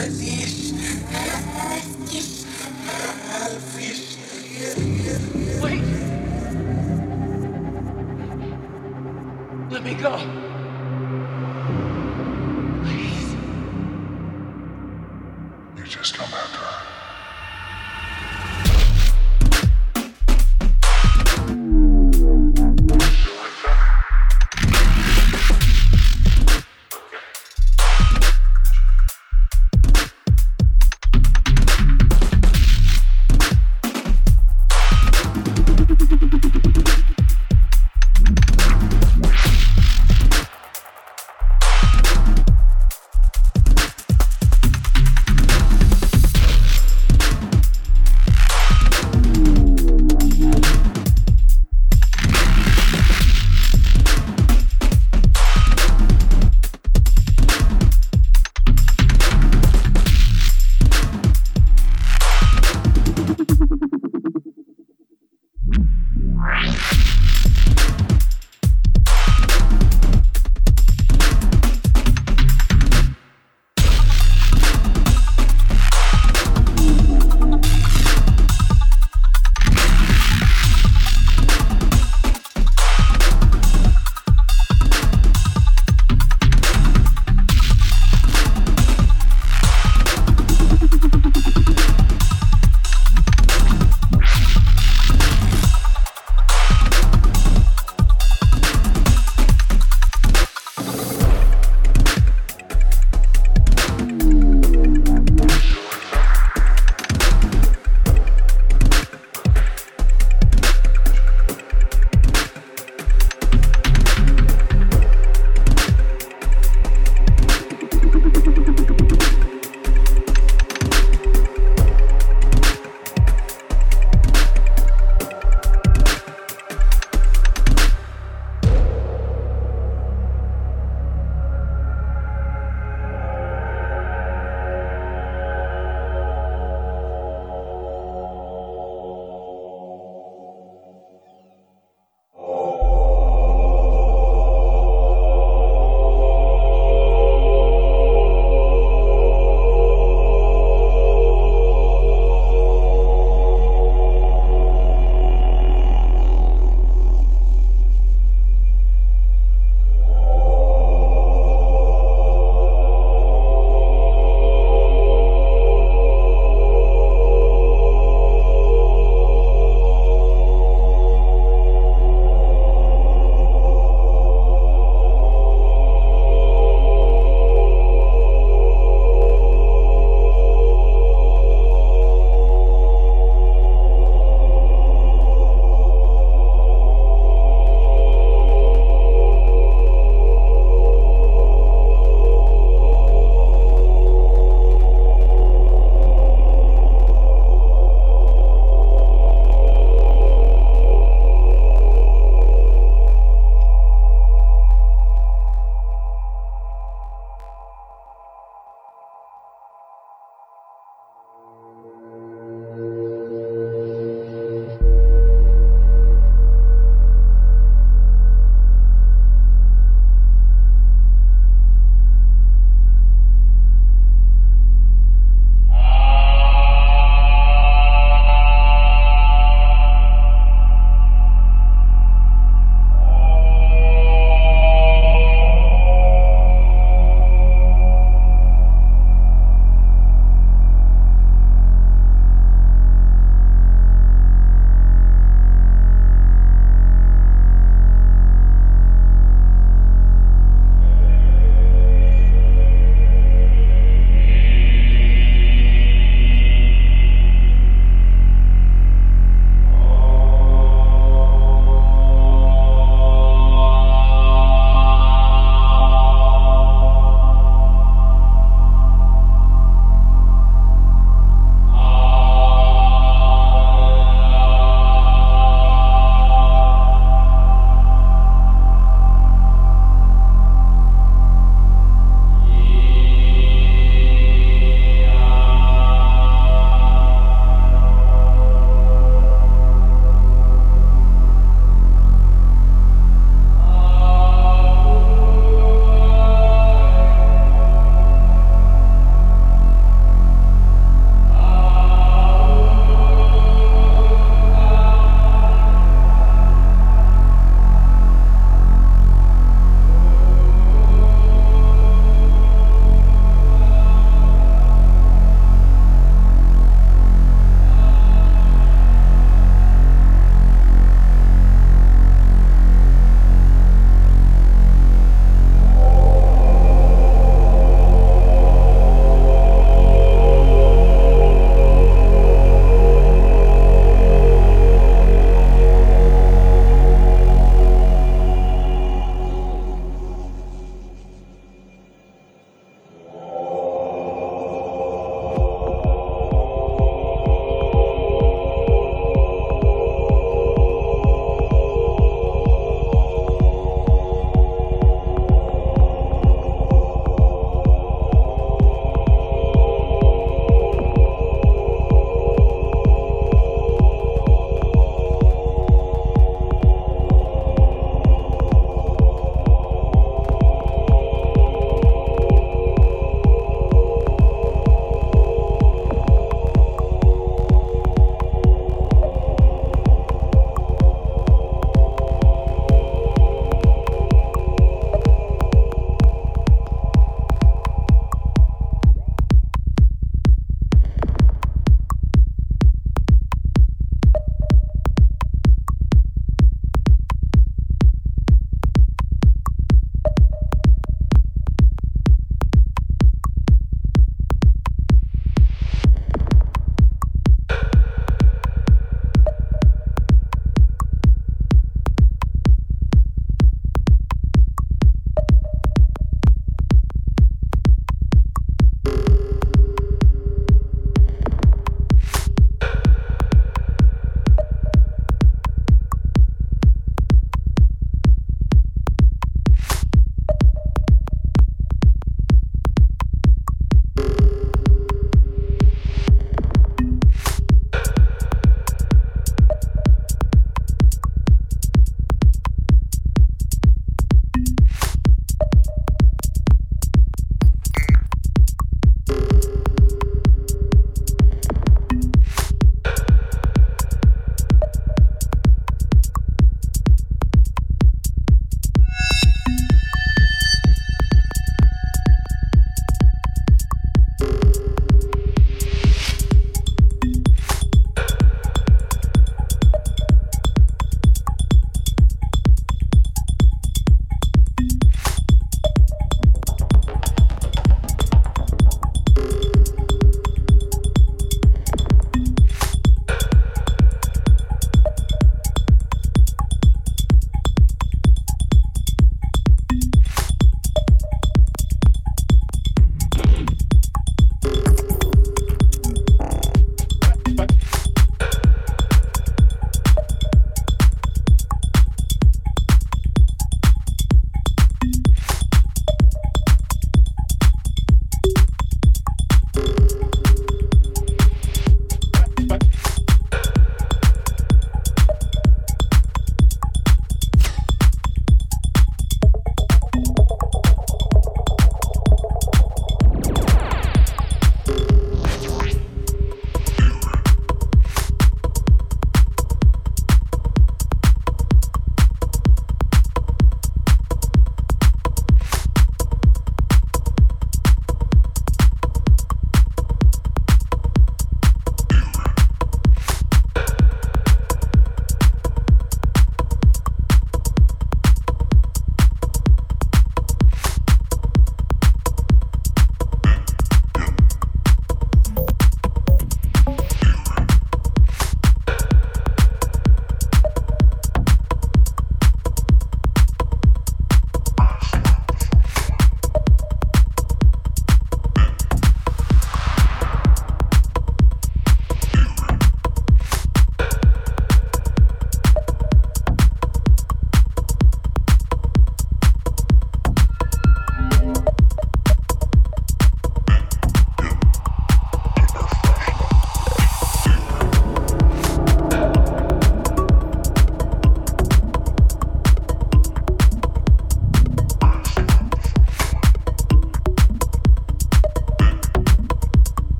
existe.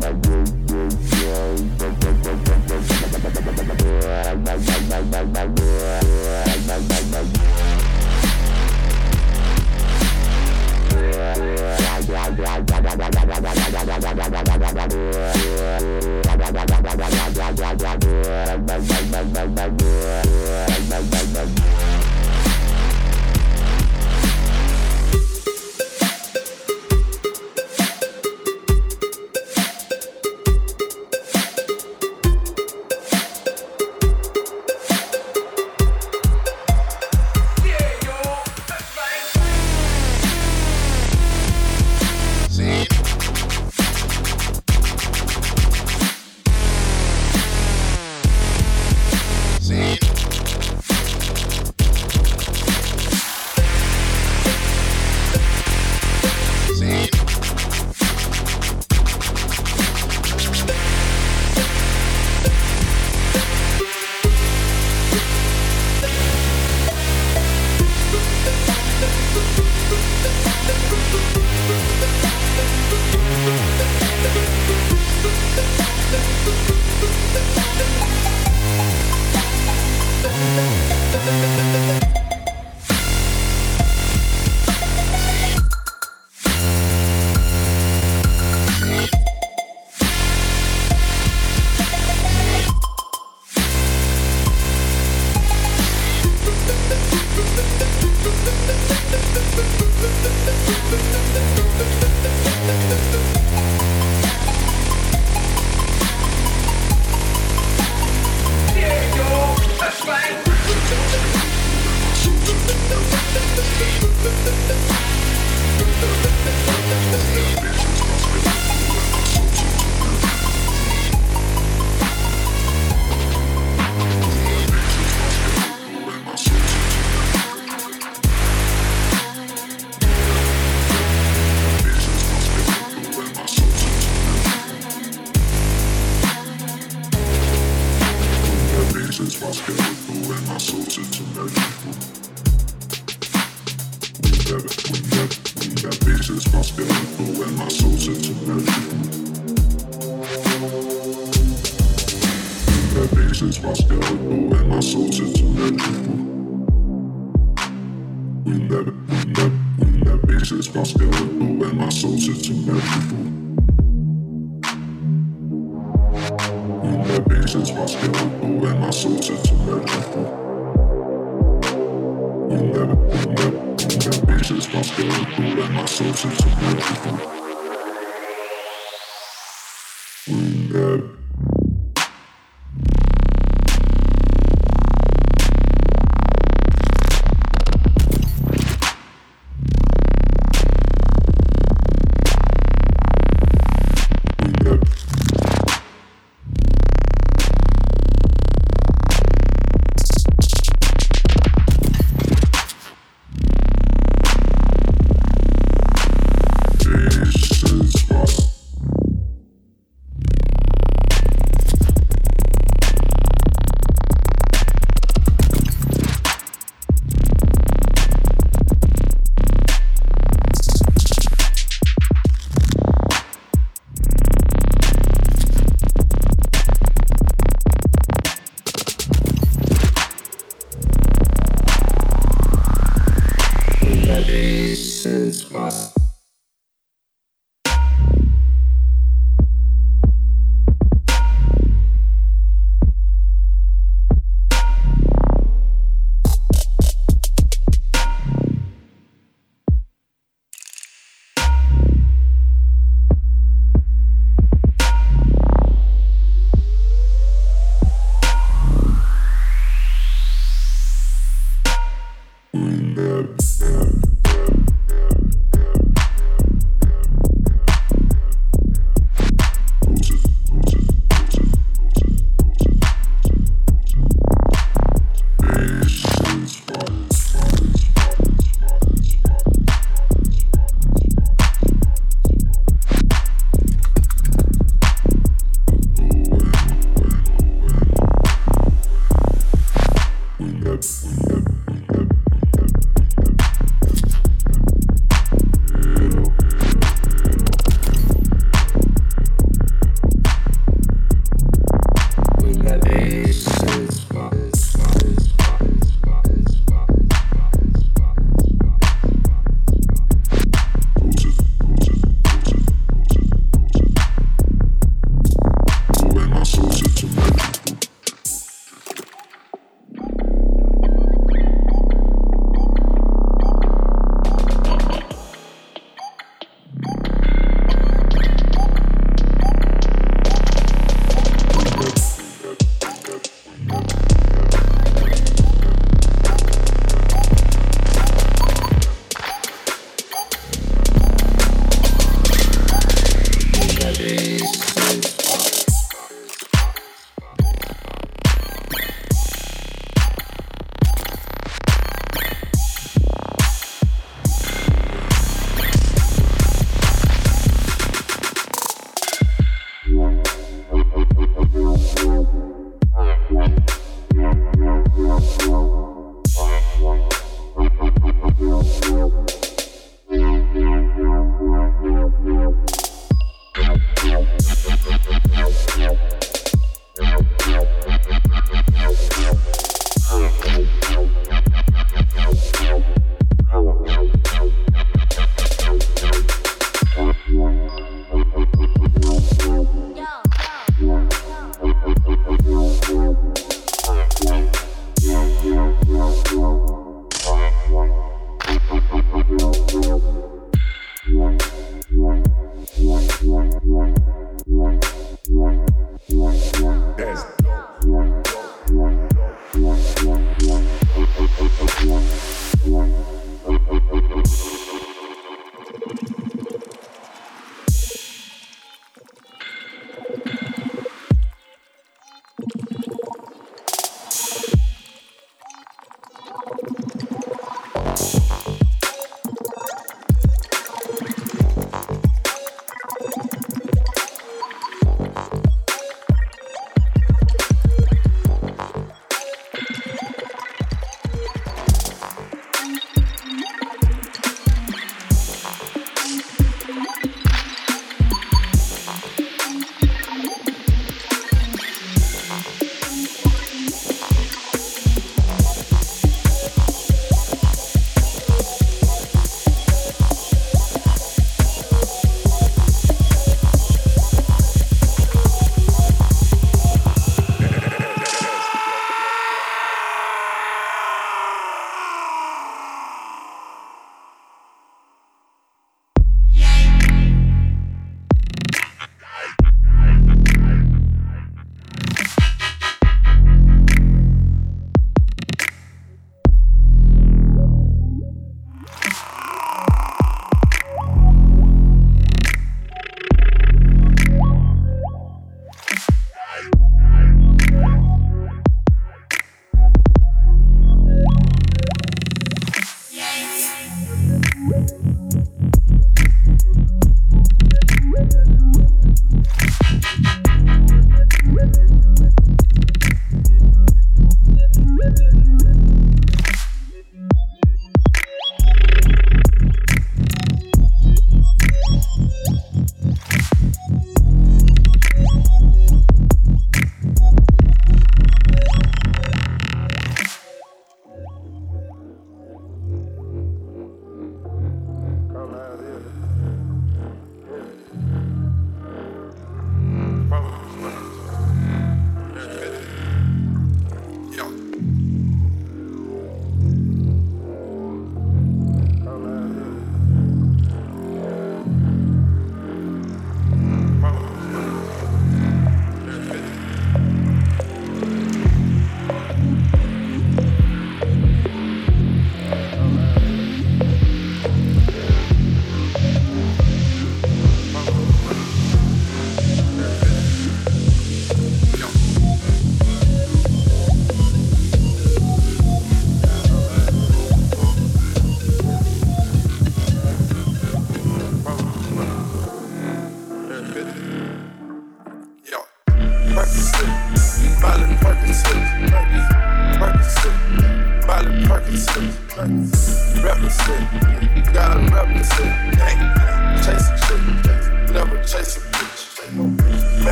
bye,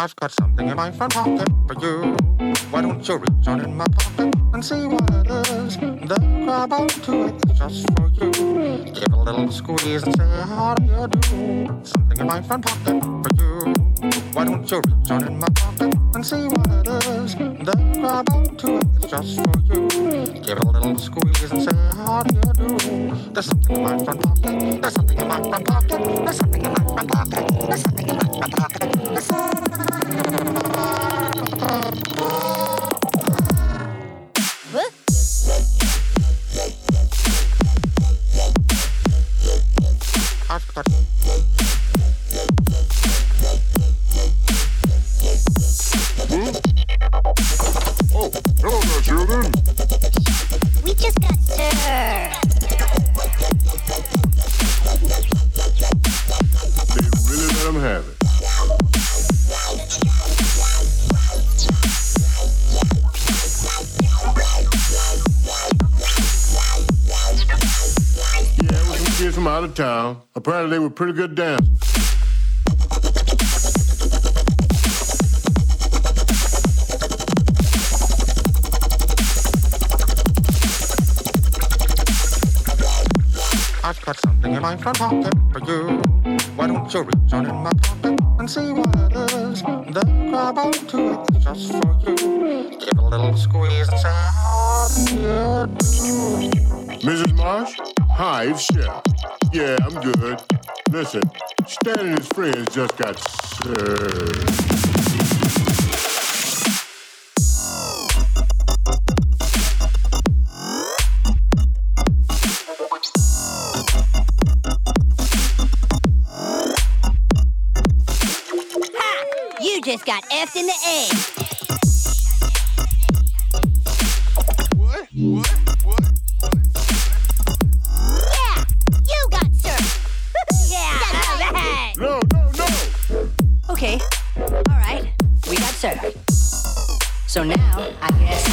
I've got something in my front pocket for you. Why don't you reach in my pocket and see what it is? Then grab onto it it's just for you. Give a little squeeze and say, How do you do? Something in my front pocket for you. Why don't you on in my pocket and see what it is? Then grab onto it it's just for you. Give a little squeeze and say, How do you do? There's something in my front pocket. There's something in my front pocket. There's something in my front pocket. There's something in my front pocket. There's something Oh. We just got served. They really have it. Yeah, kids from out of town. Apparently, they were pretty good dancers. I've got something in my front pocket for you. Why don't you reach on in my pocket and see what it is? Then grab onto it just for you. Give a little squeeze and say, How do you? Mrs. Marsh? Hi, Chef. Yeah, I'm good. Listen, Stan and his friends just got served. Ha! You just got effed in the egg. What? What? Okay. All right. We got served. So now, I guess.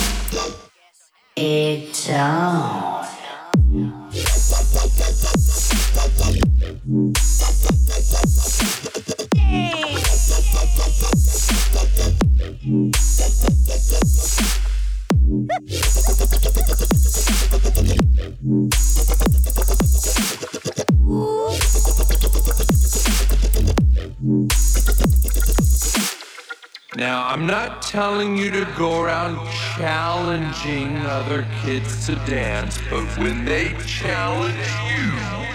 It's on. Not telling you to go around challenging other kids to dance, but when they challenge you,